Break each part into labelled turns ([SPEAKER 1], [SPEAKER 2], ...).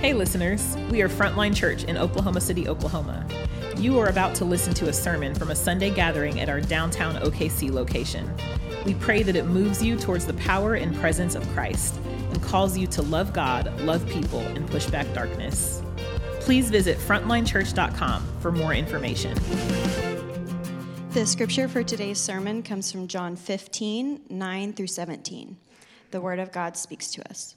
[SPEAKER 1] Hey, listeners, we are Frontline Church in Oklahoma City, Oklahoma. You are about to listen to a sermon from a Sunday gathering at our downtown OKC location. We pray that it moves you towards the power and presence of Christ and calls you to love God, love people, and push back darkness. Please visit frontlinechurch.com for more information.
[SPEAKER 2] The scripture for today's sermon comes from John 15, 9 through 17. The word of God speaks to us.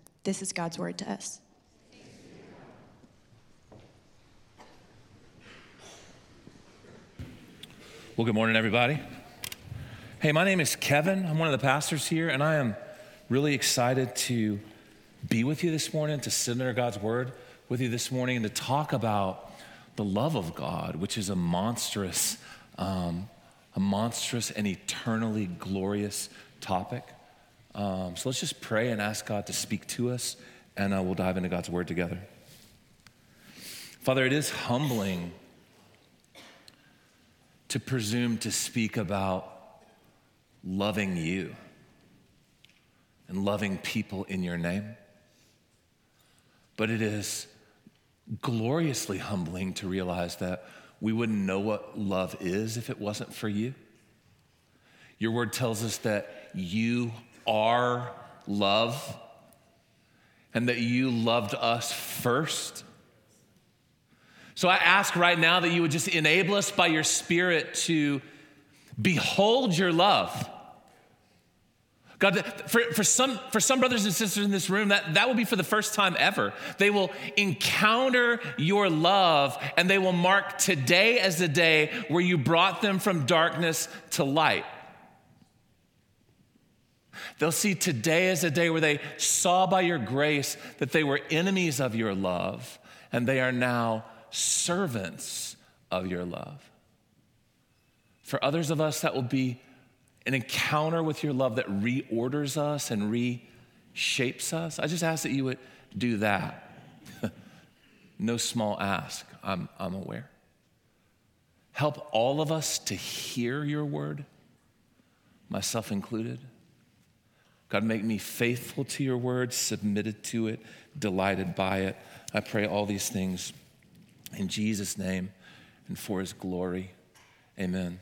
[SPEAKER 2] This is God's word to us.
[SPEAKER 3] Well, good morning, everybody. Hey, my name is Kevin. I'm one of the pastors here, and I am really excited to be with you this morning, to sit under God's word with you this morning, and to talk about the love of God, which is a monstrous, um, a monstrous and eternally glorious topic. Um, so let's just pray and ask God to speak to us, and uh, we'll dive into God's word together. Father, it is humbling to presume to speak about loving you and loving people in your name. But it is gloriously humbling to realize that we wouldn't know what love is if it wasn't for you. Your word tells us that you are love and that you loved us first. So I ask right now that you would just enable us by your Spirit to behold your love. God, for, for, some, for some brothers and sisters in this room, that, that will be for the first time ever. They will encounter your love and they will mark today as the day where you brought them from darkness to light. They'll see today as a day where they saw by your grace that they were enemies of your love, and they are now servants of your love. For others of us, that will be an encounter with your love that reorders us and reshapes us. I just ask that you would do that. no small ask, I'm, I'm aware. Help all of us to hear your word, myself included. God, make me faithful to your word, submitted to it, delighted by it. I pray all these things in Jesus' name and for his glory. Amen.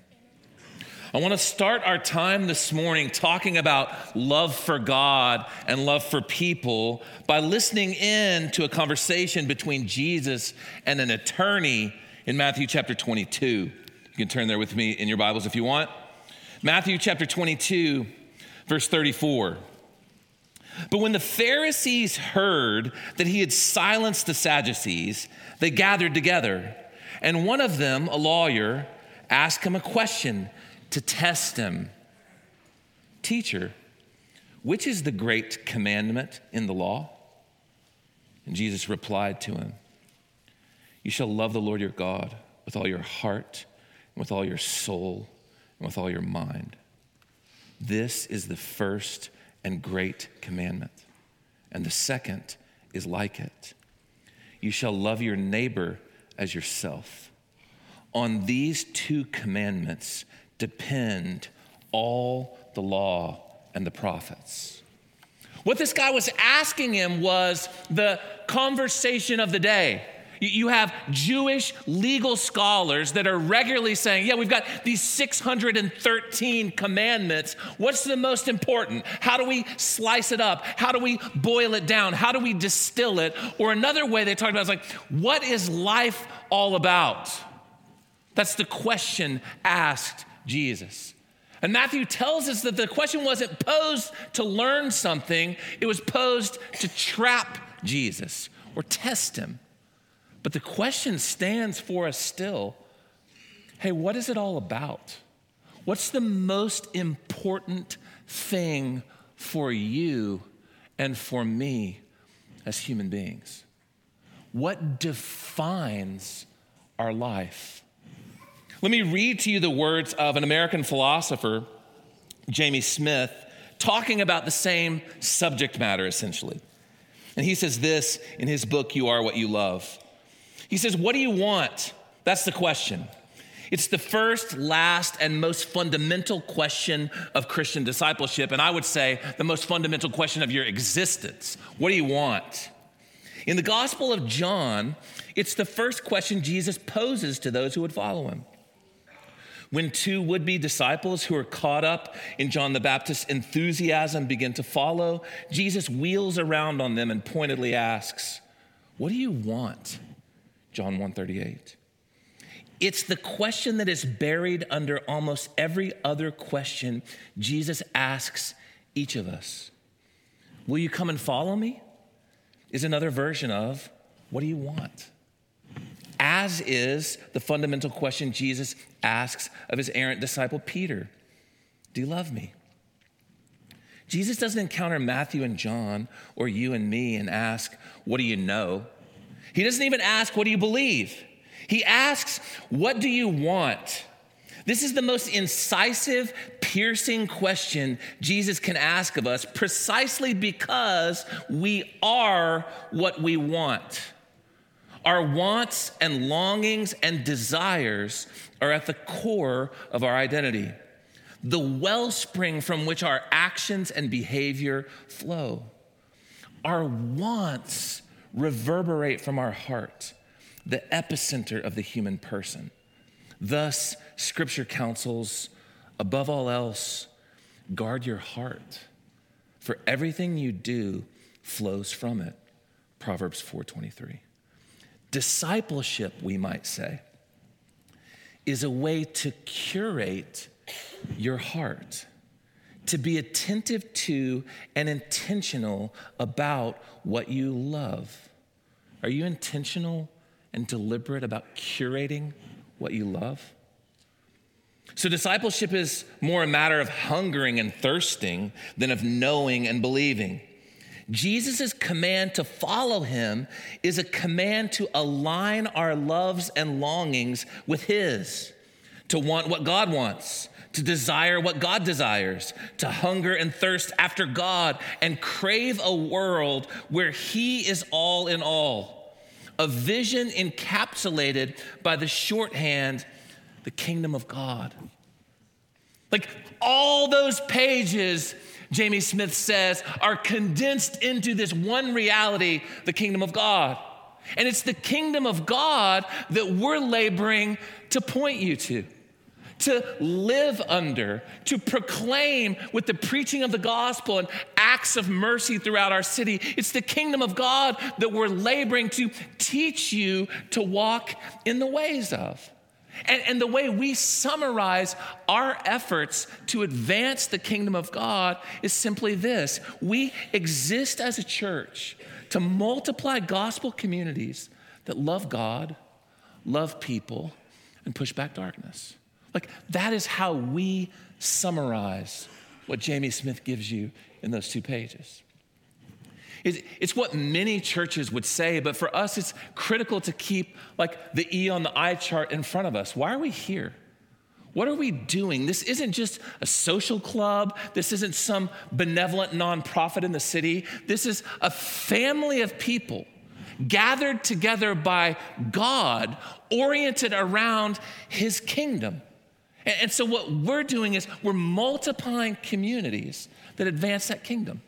[SPEAKER 3] I want to start our time this morning talking about love for God and love for people by listening in to a conversation between Jesus and an attorney in Matthew chapter 22. You can turn there with me in your Bibles if you want. Matthew chapter 22 Verse 34. But when the Pharisees heard that he had silenced the Sadducees, they gathered together. And one of them, a lawyer, asked him a question to test him Teacher, which is the great commandment in the law? And Jesus replied to him You shall love the Lord your God with all your heart, and with all your soul, and with all your mind. This is the first and great commandment. And the second is like it you shall love your neighbor as yourself. On these two commandments depend all the law and the prophets. What this guy was asking him was the conversation of the day. You have Jewish legal scholars that are regularly saying, yeah, we've got these 613 commandments. What's the most important? How do we slice it up? How do we boil it down? How do we distill it? Or another way they talk about is like, what is life all about? That's the question asked Jesus. And Matthew tells us that the question wasn't posed to learn something, it was posed to trap Jesus or test him. But the question stands for us still hey, what is it all about? What's the most important thing for you and for me as human beings? What defines our life? Let me read to you the words of an American philosopher, Jamie Smith, talking about the same subject matter essentially. And he says this in his book, You Are What You Love. He says, What do you want? That's the question. It's the first, last, and most fundamental question of Christian discipleship. And I would say the most fundamental question of your existence. What do you want? In the Gospel of John, it's the first question Jesus poses to those who would follow him. When two would be disciples who are caught up in John the Baptist's enthusiasm begin to follow, Jesus wheels around on them and pointedly asks, What do you want? John 138. It's the question that is buried under almost every other question Jesus asks each of us. Will you come and follow me? Is another version of, What do you want? as is the fundamental question Jesus asks of his errant disciple Peter Do you love me? Jesus doesn't encounter Matthew and John or you and me and ask, What do you know? He doesn't even ask, What do you believe? He asks, What do you want? This is the most incisive, piercing question Jesus can ask of us precisely because we are what we want. Our wants and longings and desires are at the core of our identity, the wellspring from which our actions and behavior flow. Our wants reverberate from our heart, the epicenter of the human person. Thus, Scripture counsels, above all else, guard your heart, for everything you do flows from it. Proverbs 4:23. Discipleship, we might say, is a way to curate your heart, to be attentive to and intentional about what you love. Are you intentional and deliberate about curating what you love? So, discipleship is more a matter of hungering and thirsting than of knowing and believing. Jesus' command to follow him is a command to align our loves and longings with his, to want what God wants, to desire what God desires, to hunger and thirst after God, and crave a world where he is all in all. A vision encapsulated by the shorthand, the kingdom of God. Like all those pages Jamie Smith says, are condensed into this one reality the kingdom of God. And it's the kingdom of God that we're laboring to point you to, to live under, to proclaim with the preaching of the gospel and acts of mercy throughout our city. It's the kingdom of God that we're laboring to teach you to walk in the ways of. And, and, the way we summarize our efforts to advance the kingdom of God is simply this we exist as a church to multiply gospel communities that love God, love people, and push back darkness. Like, that is how we summarize what Jamie Smith gives you in those two pages. It's what many churches would say, but for us, it's critical to keep like the E on the eye chart in front of us. Why are we here? What are we doing? This isn't just a social club. This isn't some benevolent nonprofit in the city. This is a family of people gathered together by God, oriented around his kingdom. And, so, what we're doing is we're multiplying communities that advance that kingdom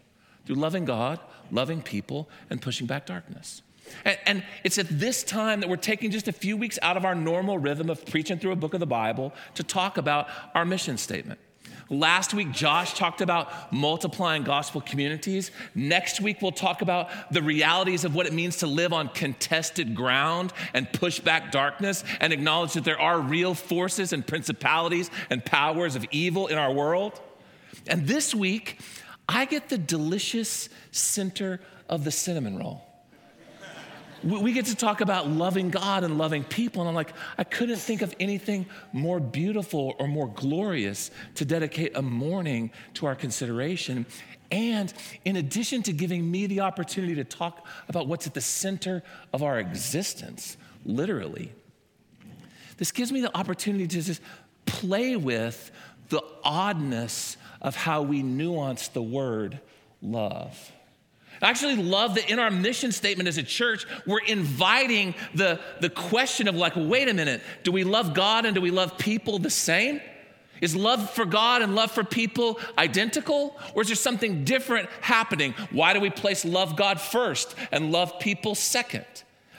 [SPEAKER 3] through loving God, loving people, and pushing back darkness. And, and, it's at this time that we're taking just a few weeks out of our normal rhythm of preaching through a book of the Bible to talk about our mission statement. Last week, Josh talked about multiplying gospel communities. Next week, we'll talk about the realities of what it means to live on contested ground and push back darkness and acknowledge that there are real forces and principalities and powers of evil in our world. And this week, I get the delicious center of the cinnamon roll we get to talk about loving God and loving people. And I'm like, I couldn't think of anything more beautiful or more glorious to dedicate a morning to our consideration. And in addition to giving me the opportunity to talk about what's at the center of our existence, literally, this gives me the opportunity to just play with the oddness of how we nuance the word love. I actually love that in our mission statement as a church, we're inviting the, the question of, like, wait a minute, do we love God and do we love people the same? Is love for God and love for people identical? Or is there something different happening? Why do we place love God first and love people second?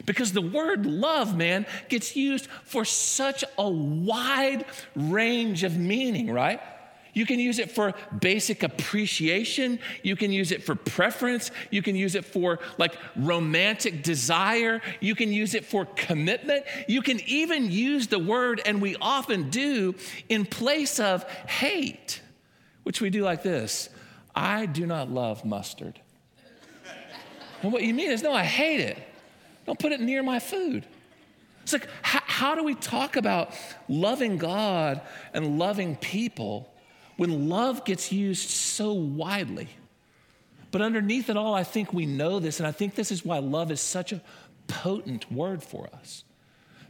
[SPEAKER 3] Because the word love, man, gets used for such a wide range of meaning, right? You can use it for basic appreciation. You can use it for preference. You can use it for like romantic desire. You can use it for commitment. You can even use the word, and we often do, in place of hate, which we do like this I do not love mustard. and what you mean is, no, I hate it. Don't put it near my food. It's like, how, how do we talk about loving God and loving people? When love gets used so widely. But underneath it all, I think we know this, and I think this is why love is such a potent word for us.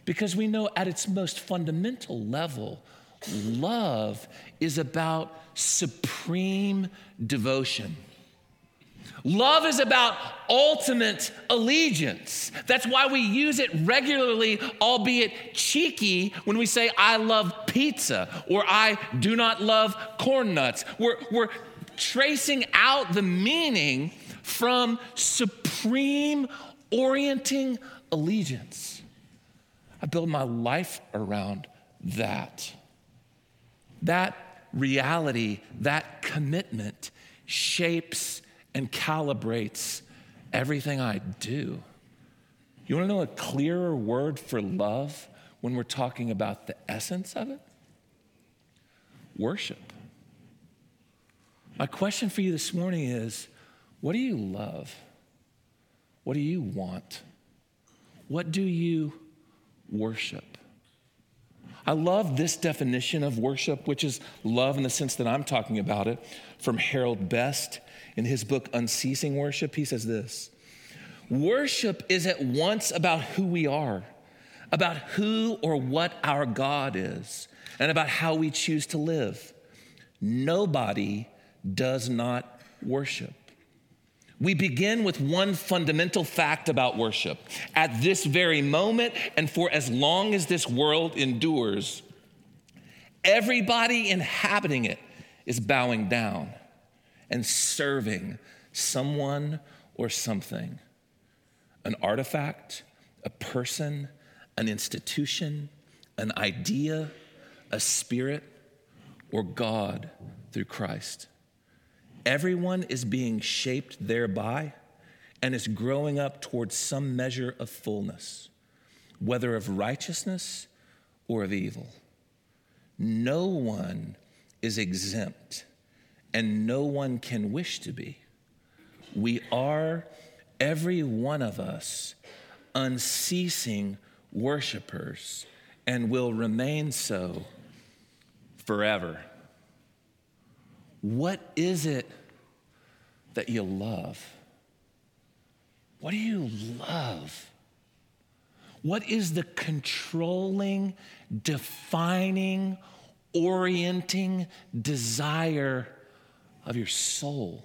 [SPEAKER 3] Because we know at its most fundamental level, love is about supreme devotion. Love is about ultimate allegiance. That's why we use it regularly, albeit cheeky, when we say, I love pizza or I do not love corn nuts. We're, we're tracing out the meaning from supreme orienting allegiance. I build my life around that. That reality, that commitment shapes and calibrates everything I do. You want to know a clearer word for love when we're talking about the essence of it? Worship. My question for you this morning is what do you love? What do you want? What do you worship? I love this definition of worship, which is love in the sense that I'm talking about it, from Harold Best in his book Unceasing Worship, he says this Worship is at once about who we are, about who or what our God is, and about how we choose to live. Nobody does not worship. We begin with one fundamental fact about worship. At this very moment, and for as long as this world endures, everybody inhabiting it is bowing down and serving someone or something an artifact, a person, an institution, an idea, a spirit, or God through Christ. Everyone is being shaped thereby and is growing up towards some measure of fullness, whether of righteousness or of evil. No one is exempt and no one can wish to be. We are, every one of us, unceasing worshipers and will remain so forever. What is it that you love? What do you love? What is the controlling, defining, orienting desire of your soul.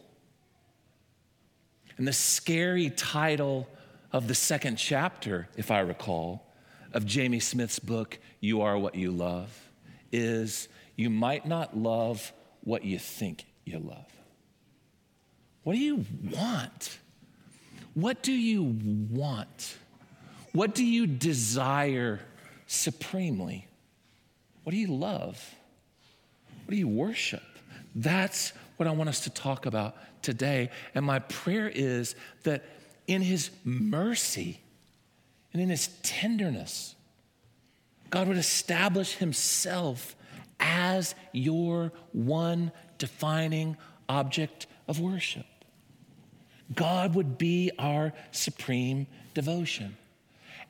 [SPEAKER 3] And the scary title of the second chapter, if I recall, of Jamie Smith's book, You Are What You Love, is You Might Not Love What You Think You Love. What do you want? what do you want? What do you desire supremely? What do you love? What do you worship? That's what I want us to talk about today. And my prayer is that in His mercy and in His tenderness, God would establish Himself as your one defining object of worship. God would be our supreme devotion.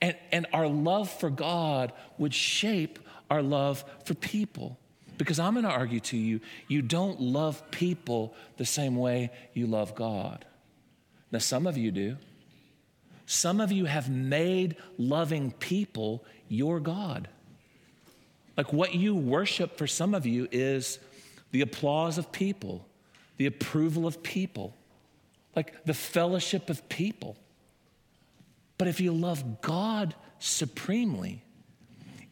[SPEAKER 3] And, and our love for God would shape our love for people. Because I'm going to argue to you, you don't love people the same way you love God. Now, some of you do. Some of you have made loving people your God. Like what you worship for some of you is the applause of people, the approval of people, like the fellowship of people. But if you love God supremely,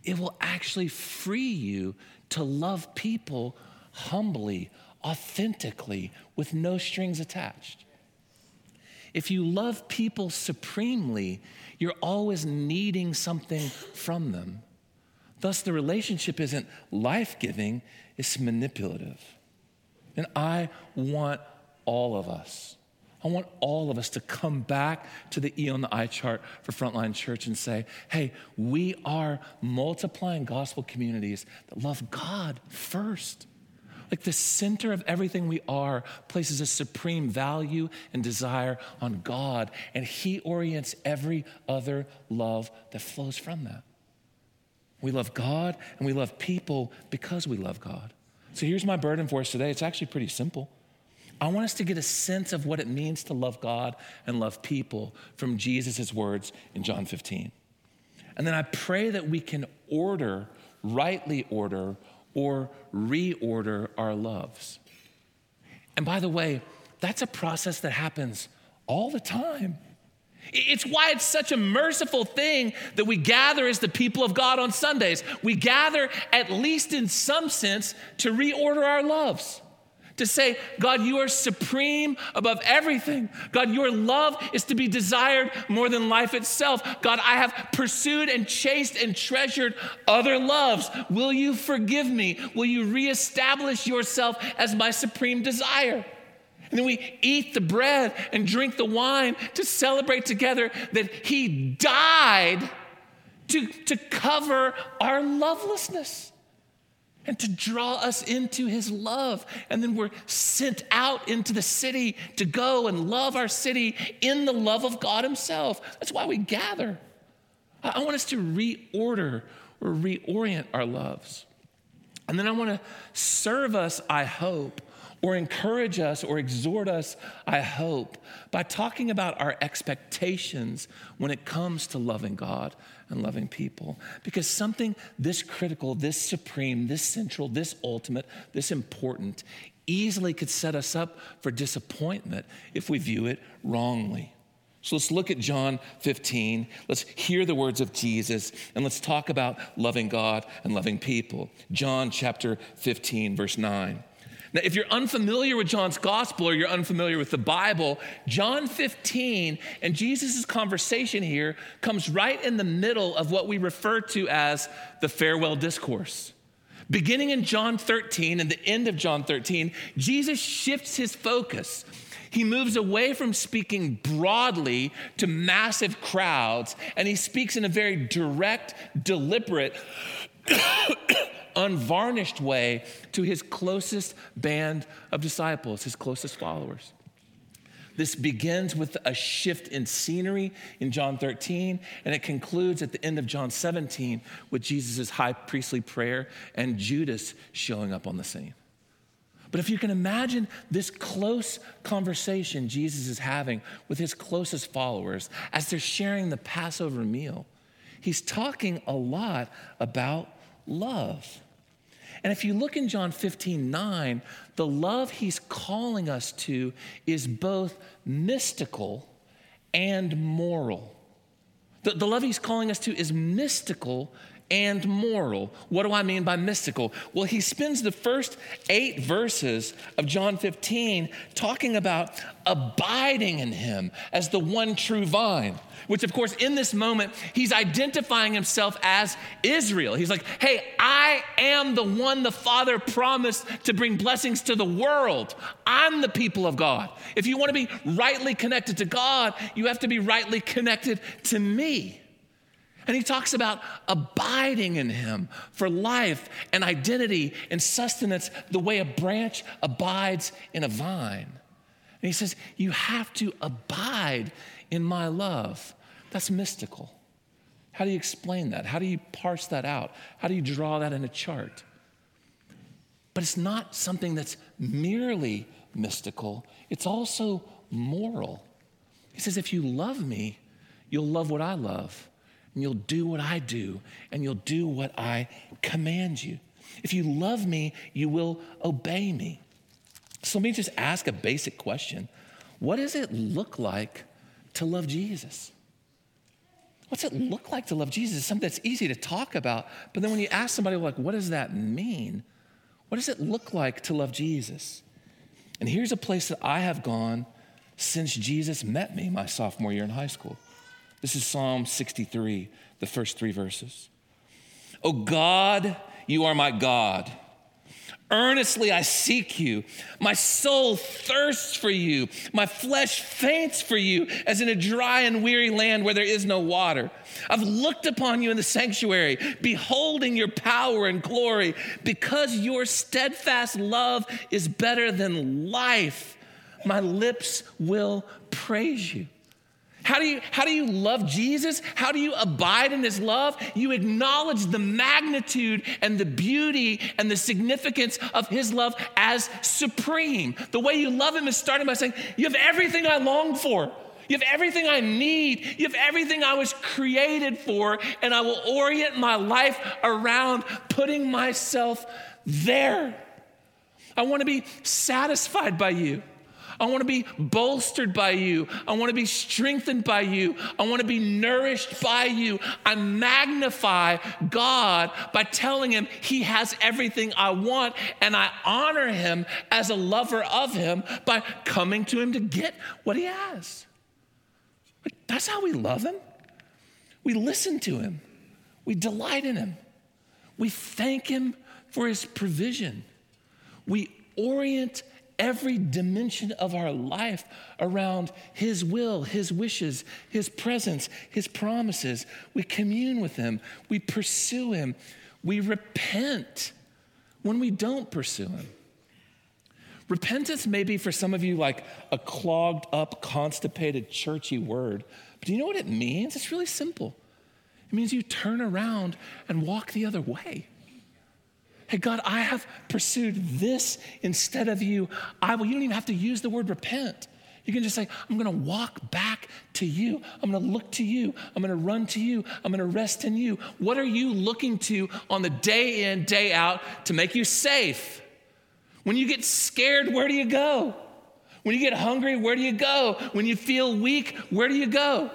[SPEAKER 3] it will actually free you to love people humbly, authentically, with no strings attached. If you love people supremely, you're always needing something from them. Thus, the relationship isn't life giving, it's manipulative. And I want all of us, I want all of us to come back to the E on the eye chart for Frontline Church and say, hey, we are multiplying gospel communities that love God first. Like the center of everything we are places a supreme value and desire on God, and He orients every other love that flows from that. We love God and we love people because we love God. So here's my burden for us today. It's actually pretty simple. I want us to get a sense of what it means to love God and love people from Jesus' words in John 15. And then I pray that we can order, rightly order, or reorder our loves. And by the way, that's a process that happens all the time. It's why it's such a merciful thing that we gather as the people of God on Sundays. We gather, at least in some sense, to reorder our loves. To say, God, you are supreme above everything. God, your love is to be desired more than life itself. God, I have pursued and chased and treasured other loves. Will you forgive me? Will you reestablish yourself as my supreme desire? And then we eat the bread and drink the wine to celebrate together that He died to, to cover our lovelessness and to draw us into His love. And then we're sent out into the city to go and love our city in the love of God Himself. That's why we gather. I want us to reorder or reorient our loves. And then I want to serve us, I hope, or encourage us or exhort us, I hope, by talking about our expectations when it comes to loving God and loving people. Because something this critical, this supreme, this central, this ultimate, this important easily could set us up for disappointment if we view it wrongly. So let's look at John 15. Let's hear the words of Jesus and let's talk about loving God and loving people. John chapter 15, verse 9. Now, if you're unfamiliar with John's gospel or you're unfamiliar with the Bible, John 15 and Jesus' conversation here comes right in the middle of what we refer to as the farewell discourse. Beginning in John 13 and the end of John 13, Jesus shifts his focus. He moves away from speaking broadly to massive crowds, and he speaks in a very direct, deliberate, unvarnished way to his closest band of disciples, his closest followers. This begins with a shift in scenery in John 13, and it concludes at the end of John 17 with Jesus' high priestly prayer and Judas showing up on the scene. But if you can imagine this close conversation Jesus is having with his closest followers as they're sharing the Passover meal, he's talking a lot about love. And if you look in John 15, 9, the love he's calling us to is both mystical and moral. The, the love he's calling us to is mystical and moral. What do I mean by mystical? Well, he spends the first eight verses of John 15 talking about abiding in him as the one true vine, which, of course, in this moment, he's identifying himself as Israel. He's like, hey, I am the one the Father promised to bring blessings to the world. I'm the people of God. If you want to be rightly connected to God, you have to be rightly connected to me. And he talks about abiding in him for life and identity and sustenance, the way a branch abides in a vine. And he says, You have to abide in my love. That's mystical. How do you explain that? How do you parse that out? How do you draw that in a chart? But it's not something that's merely mystical, it's also moral. He says, If you love me, you'll love what I love and you'll do what I do, and you'll do what I command you. If you love me, you will obey me. So let me just ask a basic question What does it look like to love Jesus? What's it look like to love Jesus? It's something that's easy to talk about, but then when you ask somebody, like, what does that mean? What does it look like to love Jesus? And here's a place that I have gone since Jesus met me my sophomore year in high school. This is Psalm 63, the first three verses. Oh God, you are my God. Earnestly I seek you. My soul thirsts for you. My flesh faints for you, as in a dry and weary land where there is no water. I've looked upon you in the sanctuary, beholding your power and glory, because your steadfast love is better than life. My lips will praise you. How do you how do you love Jesus? How do you abide in his love? You acknowledge the magnitude and the beauty and the significance of his love as supreme. The way you love him is starting by saying, "You have everything I long for." You have everything I need. You have everything I was created for, and I will orient my life around putting myself there. I want to be satisfied by you. I want to be bolstered by you. I want to be strengthened by you. I want to be nourished by you. I magnify God by telling him he has everything I want, and I honor him as a lover of him by coming to him to get what he has. That's how we love him. We listen to him, we delight in him, we thank him for his provision, we orient every dimension of our life around His will, His wishes, His presence, His promises. We commune with Him, we pursue Him, we repent when we don't pursue Him. Repentance may be for some of you like a clogged up, constipated, churchy word, but do you know what it means? It's really simple. It means you turn around and walk the other way. Hey, God, I have pursued this instead of you. I will, you don't even have to use the word repent. You can just say, I'm going to walk back to you. I'm going to look to you. I'm going to run to you. I'm going to rest in you. What are you looking to on the day in, day out to make you safe? When you get scared, where do you go? When you get hungry, where do you go? When you feel weak, where do you go?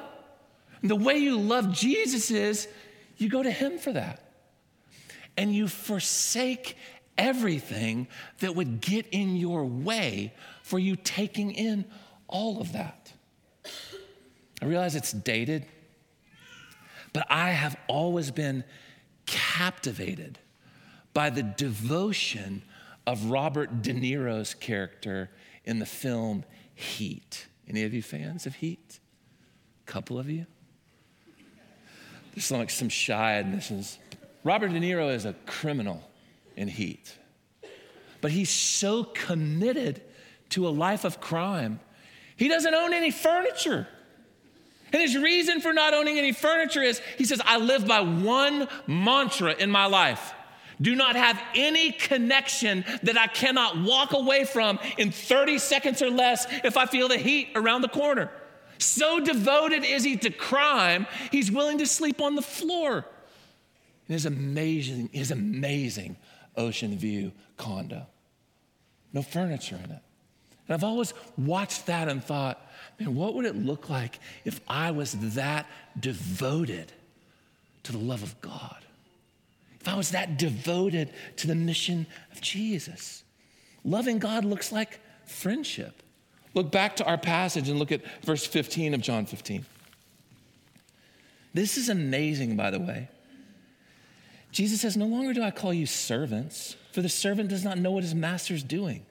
[SPEAKER 3] And the way you love Jesus is you go to Him for that and you forsake everything that would get in your way for you taking in all of that. I realize it's dated, but I have always been captivated by the devotion of Robert De Niro's character in the film Heat. Any of you fans of Heat? A couple of you? There's like some shy admissions. Robert De Niro is a criminal in heat, but he's so committed to a life of crime, he doesn't own any furniture. And his reason for not owning any furniture is he says, I live by one mantra in my life. Do not have any connection that I cannot walk away from in 30 seconds or less if I feel the heat around the corner. So devoted is he to crime, he's willing to sleep on the floor his amazing, his amazing ocean view condo. No furniture in it. And I've always watched that and thought, man, what would it look like if I was that devoted to the love of God? if I was that devoted to the mission of Jesus. Loving God looks like friendship. Look back to our passage and look at verse 15 of John 15. This is amazing, by the way. Jesus says, No longer do I call you servants, for the servant does not know what his master is doing.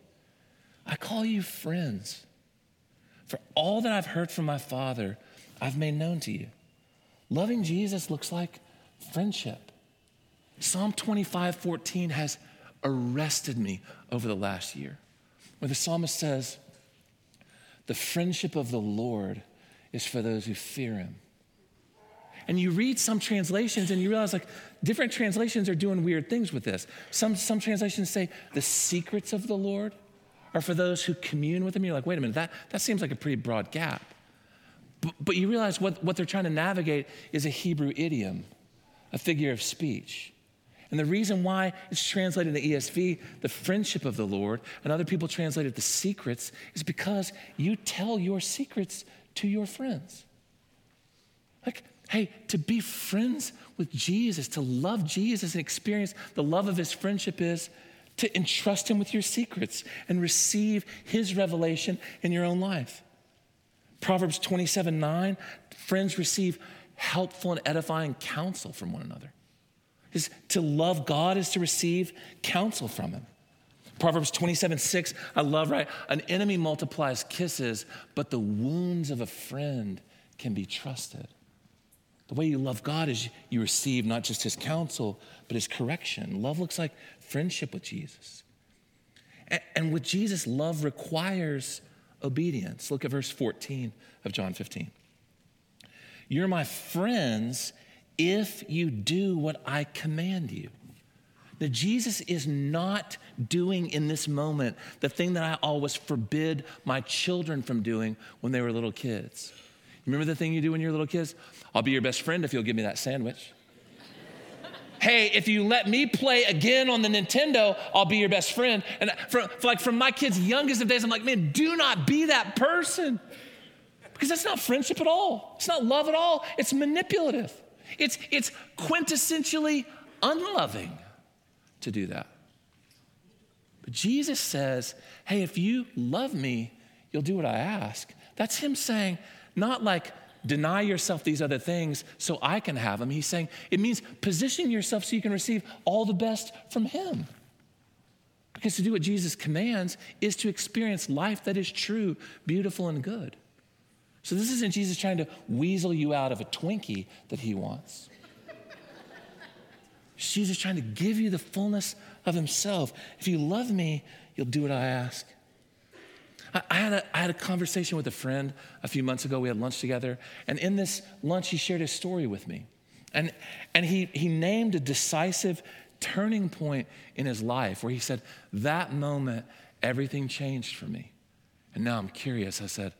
[SPEAKER 3] I call you friends. For all that I've heard from my Father, I've made known to you. Loving Jesus looks like friendship. Psalm 25 14 has arrested me over the last year, where the psalmist says, The friendship of the Lord is for those who fear him. And you read some translations and you realize like different translations are doing weird things with this. Some, some translations say the secrets of the Lord are for those who commune with him. You're like, wait a minute, that, that seems like a pretty broad gap. But, but you realize what, what they're trying to navigate is a Hebrew idiom, a figure of speech. And the reason why it's translated in the ESV, the friendship of the Lord, and other people translate it the secrets, is because you tell your secrets to your friends. Like, hey, to be friends with Jesus, to love Jesus and experience the love of his friendship is to entrust him with your secrets and receive his revelation in your own life. Proverbs 27 9, friends receive helpful and edifying counsel from one another. Is to love God is to receive counsel from him. Proverbs 27 6, I love, right? An enemy multiplies kisses, but the wounds of a friend can be trusted. The way you love God is you receive not just his counsel, but his correction. Love looks like friendship with Jesus. And with Jesus, love requires obedience. Look at verse 14 of John 15. You're my friends if you do what I command you. That Jesus is not doing in this moment the thing that I always forbid my children from doing when they were little kids. Remember the thing you do when you're little kids? I'll be your best friend if you'll give me that sandwich. hey, if you let me play again on the Nintendo, I'll be your best friend. And for, like from my kids' youngest of days, I'm like, man, do not be that person. Because that's not friendship at all. It's not love at all. It's manipulative. It's, it's quintessentially unloving to do that. But Jesus says, hey, if you love me, you'll do what I ask. That's him saying, not like deny yourself these other things so I can have them. He's saying it means position yourself so you can receive all the best from him. Because to do what Jesus commands is to experience life that is true, beautiful, and good. So this isn't Jesus trying to weasel you out of a Twinkie that he wants. Jesus trying to give you the fullness of himself. If you love me, you'll do what I ask. I, had a, I had a conversation with a friend a few months ago. We had lunch together. And in this lunch, he shared his story with me. And, and he, he named a decisive turning point in his life where he said, That moment, everything changed for me. And now I'm curious. I said,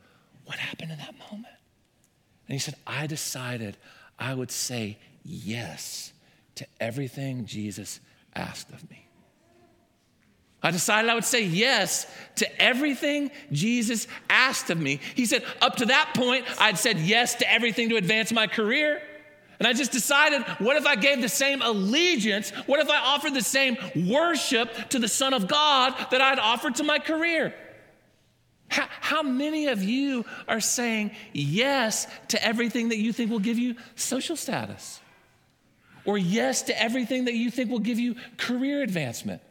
[SPEAKER 3] what happened in that moment? And he said, I decided I would say yes to everything Jesus asked of me. I decided I would say yes to everything Jesus asked of me. He said, up to that point, I'd said yes to everything to advance my career. And I just decided, what if I gave the same allegiance? What if I offered the same worship to the Son of God that I'd offered to my career? How, how, many of you are saying yes to everything that you think will give you social status? Or yes to everything that you think will give you career advancement?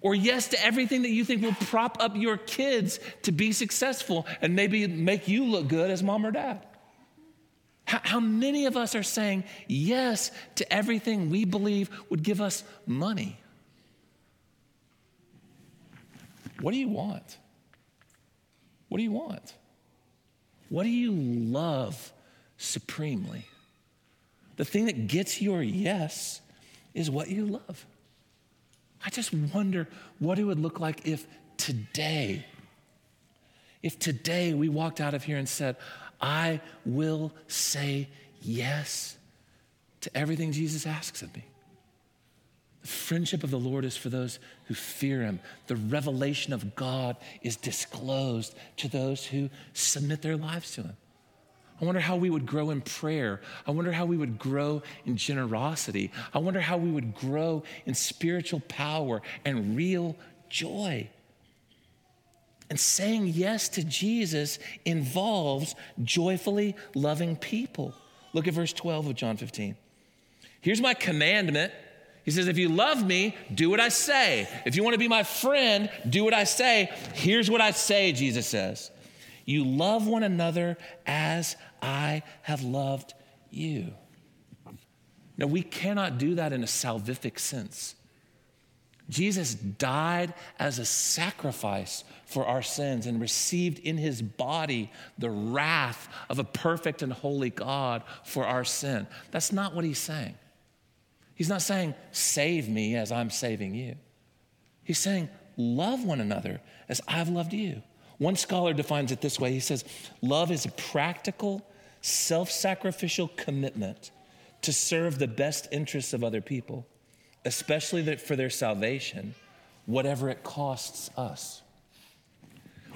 [SPEAKER 3] Or yes to everything that you think will prop up your kids to be successful and maybe make you look good as mom or dad? How, many of us are saying yes to everything we believe would give us money? What do you want? What do you want? What do you love supremely? The thing that gets your yes is what you love. I just wonder what it would look like if today, if today we walked out of here and said, I will say yes to everything Jesus asks of me. The friendship of the Lord is for those who fear him. The revelation of God is disclosed to those who submit their lives to him. I wonder how we would grow in prayer. I wonder how we would grow in generosity. I wonder how we would grow in spiritual power and real joy. And saying yes to Jesus involves joyfully loving people. Look at verse 12 of John 15. Here's my commandment. He says, If you love me, do what I say. If you want to be my friend, do what I say. Here's what I say, Jesus says You love one another as I have loved you. Now, we cannot do that in a salvific sense. Jesus died as a sacrifice for our sins and received in his body the wrath of a perfect and holy God for our sin. That's not what he's saying. He's not saying, save me as I'm saving you. He's saying, love one another as I've loved you. One scholar defines it this way he says, love is a practical, self sacrificial commitment to serve the best interests of other people especially for their salvation, whatever it costs us.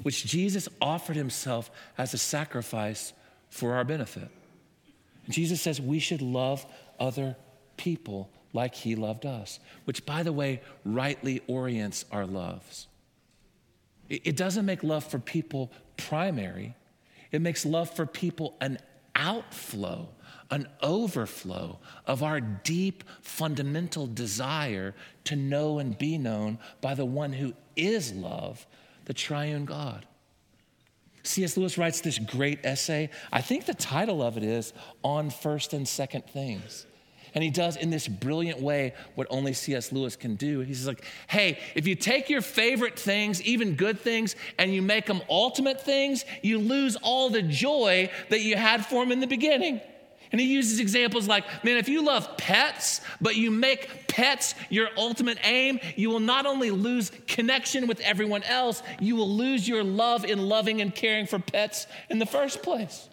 [SPEAKER 3] Which Jesus offered himself as a sacrifice for our benefit. Jesus says we should love other people like he loved us, which, by the way, rightly orients our loves. It doesn't make love for people primary, it makes love for people an outflow an overflow of our deep fundamental desire to know and be known by the one who is love, the triune God. C.S. Lewis writes this great essay. I think the title of it is On First and Second Things. And he does in this brilliant way what only C.S. Lewis can do. He's like, hey, if you take your favorite things, even good things, and you make them ultimate things, you lose all the joy that you had for them in the beginning. And he uses examples like, man, if you love pets, but you make pets your ultimate aim, you will not only lose connection with everyone else, you will lose your love in loving and caring for pets in the first place.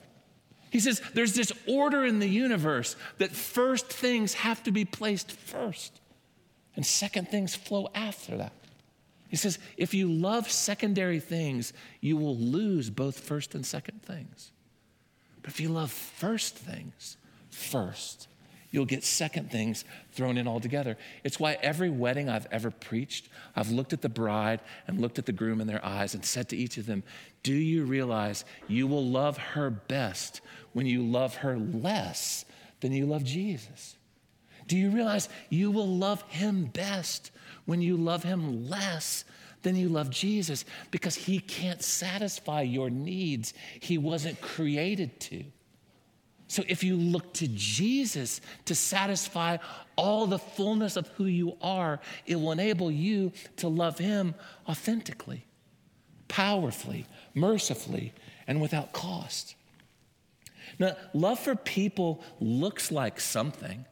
[SPEAKER 3] He says there's this order in the universe that first things have to be placed first, and second things flow after that. He says if you love secondary things, you will lose both first and second things. But if you love first things first, you'll get second things thrown in all together. It's why every wedding I've ever preached, I've looked at the bride and looked at the groom in their eyes and said to each of them, Do you realize you will love her best when you love her less than you love Jesus? Do you realize you will love him best when you love him less then you love Jesus because he can't satisfy your needs. He wasn't created to. So if you look to Jesus to satisfy all the fullness of who you are, it will enable you to love him authentically, powerfully, mercifully, and without cost. Now, love for people looks like something.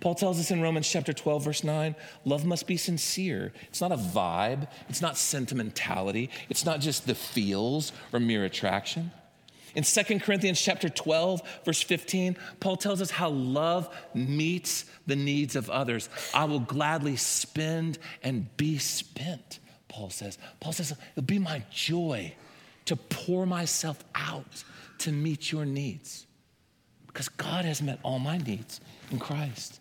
[SPEAKER 3] Paul tells us in Romans chapter 12, verse 9, love must be sincere. It's not a vibe, it's not sentimentality, it's not just the feels or mere attraction. In 2 Corinthians chapter 12, verse 15, Paul tells us how love meets the needs of others. I will gladly spend and be spent, Paul says. Paul says, it'll be my joy to pour myself out to meet your needs because God has met all my needs in Christ.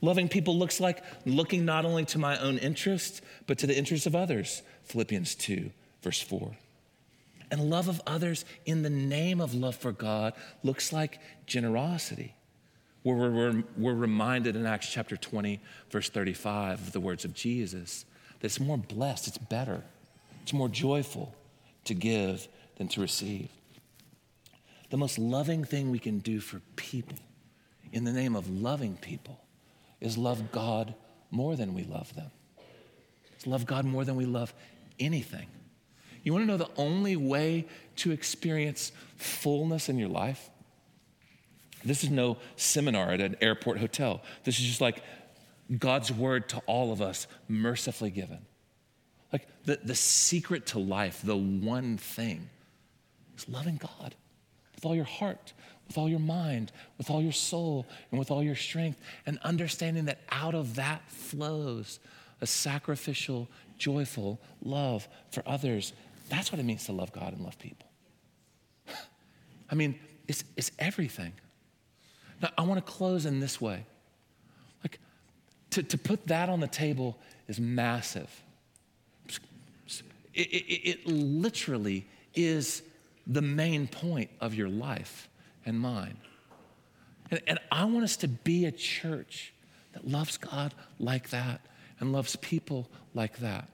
[SPEAKER 3] Loving people looks like looking not only to my own interests, but to the interests of others. Philippians 2, verse 4. And love of others in the name of love for God looks like generosity. Where we're, we're, reminded in Acts chapter 20, verse 35 of the words of Jesus that it's more blessed, it's better, it's more joyful to give than to receive. The most loving thing we can do for people in the name of loving people is love God more than we love them. It's love God more than we love anything. You want to know the only way to experience fullness in your life? This is no seminar at an airport hotel. This is just like God's word to all of us, mercifully given. Like the, the secret to life, the one thing, is loving God with all your heart, with all your mind, with all your soul, and with all your strength, and understanding that out of that flows a sacrificial, joyful love for others. That's what it means to love God and love people. I mean, it's, it's everything. Now, I want to close in this way. Like, to, to put that on the table is massive. It, it, it literally is the main point of your life and mine. And, and I want us to be a church that loves God like that and loves people like that.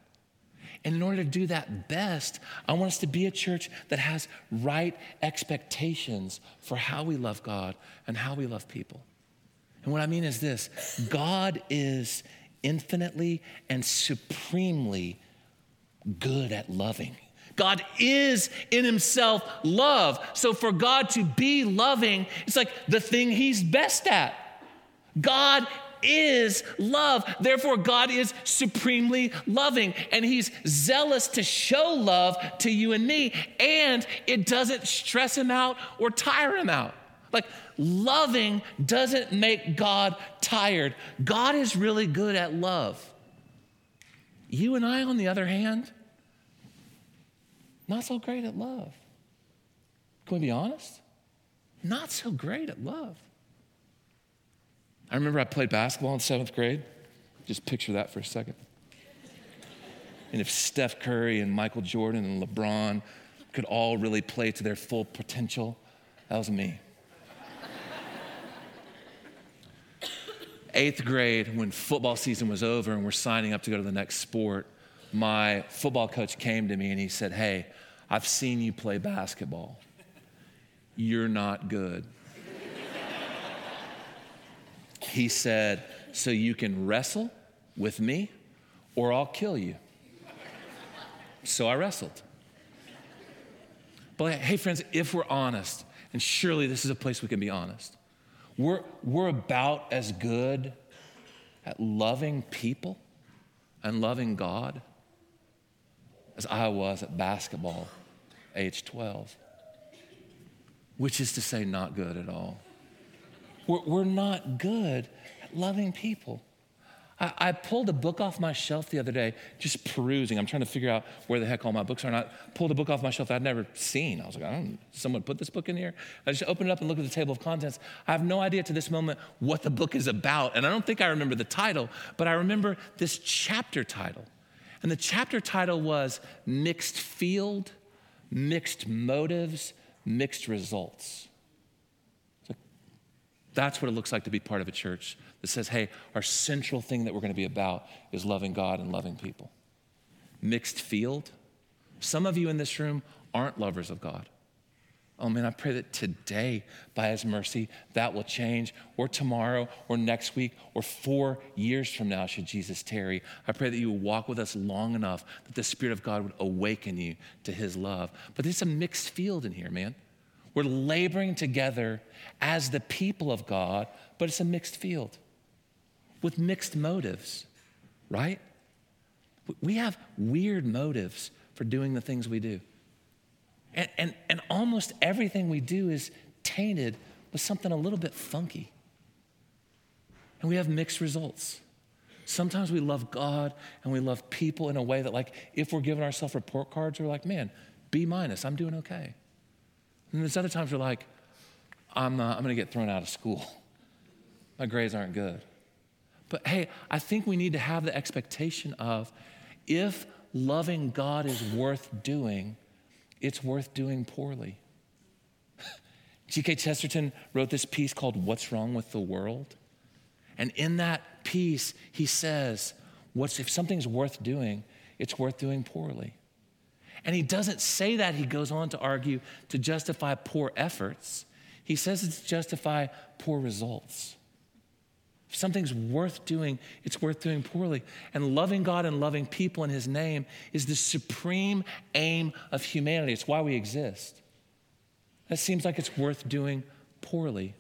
[SPEAKER 3] And in order to do that best, I want us to be a church that has right expectations for how we love God and how we love people. And what I mean is this God is infinitely and supremely good at loving. God is in himself love. So for God to be loving, it's like the thing he's best at. God is love. Therefore, God is supremely loving and He's zealous to show love to you and me. And it doesn't stress Him out or tire Him out. Like, loving doesn't make God tired. God is really good at love. You and I, on the other hand, not so great at love. Can we be honest? Not so great at love. I remember I played basketball in seventh grade. Just picture that for a second. And if Steph Curry and Michael Jordan and LeBron could all really play to their full potential, that was me. Eighth grade, when football season was over and we're signing up to go to the next sport, my football coach came to me and he said, Hey, I've seen you play basketball. You're not good. He said, So you can wrestle with me or I'll kill you. So I wrestled. But hey, friends, if we're honest, and surely this is a place we can be honest, we're, we're about as good at loving people and loving God as I was at basketball, age 12, which is to say, not good at all. We're, we're not good at loving people. I, I, pulled a book off my shelf the other day, just perusing. I'm trying to figure out where the heck all my books are. And I pulled a book off my shelf I'd never seen. I was like, I don't someone put this book in here? I just opened it up and looked at the table of contents. I have no idea to this moment what the book is about. And I don't think I remember the title, but I remember this chapter title. And the chapter title was Mixed Field, Mixed Motives, Mixed Results. That's what it looks like to be part of a church that says, hey, our central thing that we're going to be about is loving God and loving people. Mixed field. Some of you in this room aren't lovers of God. Oh man, I pray that today, by His mercy, that will change, or tomorrow, or next week, or four years from now, should Jesus tarry. I pray that you will walk with us long enough that the Spirit of God would awaken you to His love. But it's a mixed field in here, man. We're laboring together as the people of God, but it's a mixed field with mixed motives, right? We have weird motives for doing the things we do. And, and, and almost everything we do is tainted with something a little bit funky. And we have mixed results. Sometimes we love God and we love people in a way that, like, if we're giving ourselves report cards, we're like, man, B minus, I'm doing okay. And there's other times we're like, I'm, uh, I'm going to get thrown out of school. My grades aren't good. But hey, I think we need to have the expectation of if loving God is worth doing, it's worth doing poorly. G.K. Chesterton wrote this piece called What's Wrong with the World? And in that piece, he says, What's, if something's worth doing, it's worth doing poorly. And he doesn't say that, he goes on to argue to justify poor efforts. He says it's to justify poor results. If something's worth doing, it's worth doing poorly. And loving God and loving people in His name is the supreme aim of humanity. It's why we exist. That seems like it's worth doing poorly.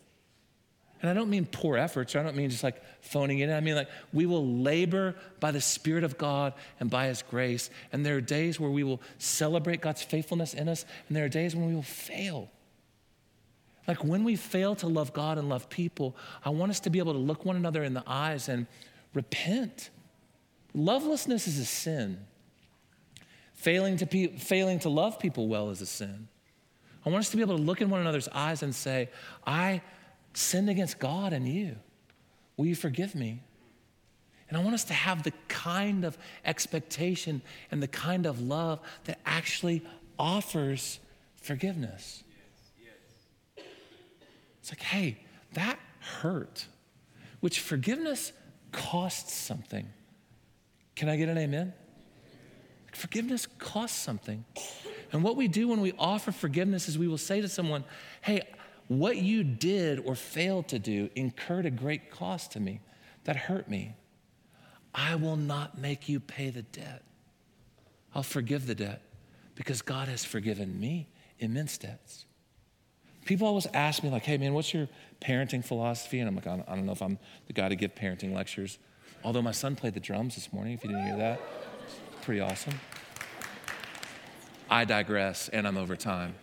[SPEAKER 3] And I don't mean poor efforts, or I don't mean just like phoning it in. I mean like we will labor by the Spirit of God and by His grace. And there are days where we will celebrate God's faithfulness in us, and there are days when we will fail. Like when we fail to love God and love people, I want us to be able to look one another in the eyes and repent. Lovelessness is a sin. Failing to, pe- failing to love people well is a sin. I want us to be able to look in one another's eyes and say, I sinned against God and you. Will you forgive me? And I want us to have the kind of expectation and the kind of love that actually offers forgiveness. It's like, hey, that hurt, which forgiveness costs something. Can I get an amen? Forgiveness costs something. And what we do when we offer forgiveness is we will say to someone, hey, what you did or failed to do incurred a great cost to me. That hurt me. I will not make you pay the debt. I'll forgive the debt because God has forgiven me immense debts. People always ask me, like, hey, man, what's your parenting philosophy? And I'm like, I don't, know if I'm the guy to give parenting lectures. Although my son played the drums this morning, if you didn't hear that. Pretty awesome. I digress, and I'm over time.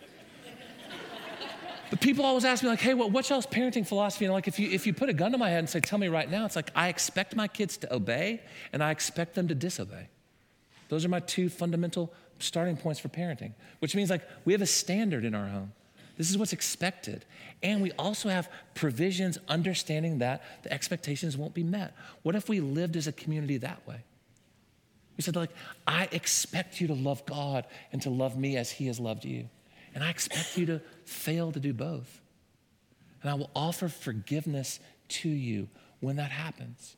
[SPEAKER 3] But people always ask me, like, hey, what's y'all's parenting philosophy? And like, if you, if you put a gun to my head and say, tell me right now, it's like, I expect my kids to obey and I expect them to disobey. Those are my two fundamental starting points for parenting, which means like we have a standard in our home. This is what's expected. And we also have provisions understanding that the expectations won't be met. What if we lived as a community that way? We said, like, I expect you to love God and to love me as He has loved you. And I expect you to fail to do both. And I will offer forgiveness to you when that happens.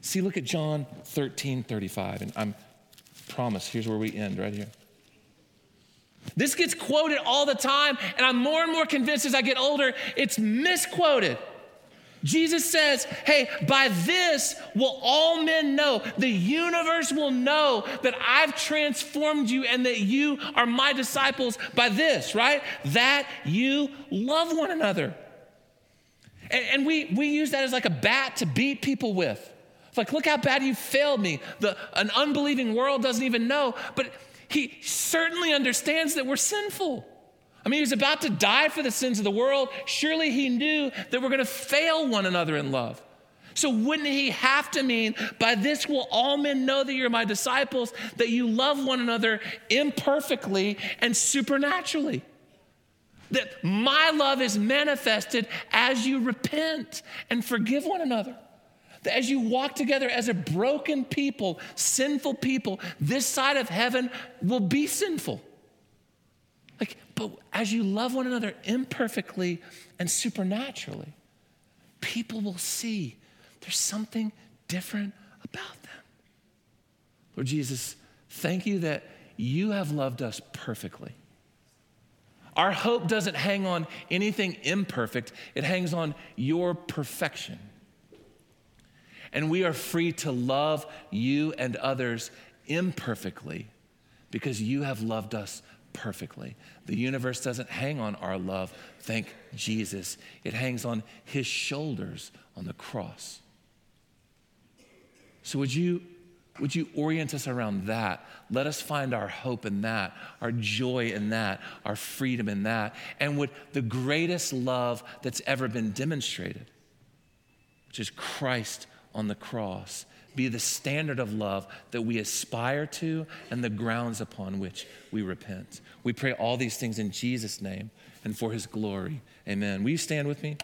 [SPEAKER 3] See, look at John 13 35. And I'm promise, here's where we end right here. This gets quoted all the time, and I'm more and more convinced as I get older, it's misquoted. Jesus says, Hey, by this will all men know, the universe will know that I've transformed you and that you are my disciples by this, right? That you love one another. And, and we, we use that as like a bat to beat people with. It's like, look how bad you failed me. The, an unbelieving world doesn't even know, but he certainly understands that we're sinful. I mean, he was about to die for the sins of the world. Surely he knew that we're going to fail one another in love. So, wouldn't he have to mean, by this will all men know that you're my disciples, that you love one another imperfectly and supernaturally? That my love is manifested as you repent and forgive one another. That as you walk together as a broken people, sinful people, this side of heaven will be sinful. But as you love one another imperfectly and supernaturally, people will see there's something different about them. Lord Jesus, thank you that you have loved us perfectly. Our hope doesn't hang on anything imperfect, it hangs on your perfection. And we are free to love you and others imperfectly because you have loved us perfectly. The universe doesn't hang on our love, thank Jesus. It hangs on his shoulders on the cross. So, would you, would you orient us around that? Let us find our hope in that, our joy in that, our freedom in that. And would the greatest love that's ever been demonstrated, which is Christ on the cross, be the standard of love that we aspire to and the grounds upon which we repent. We pray all these things in Jesus' name and for his glory. Amen. Will you stand with me?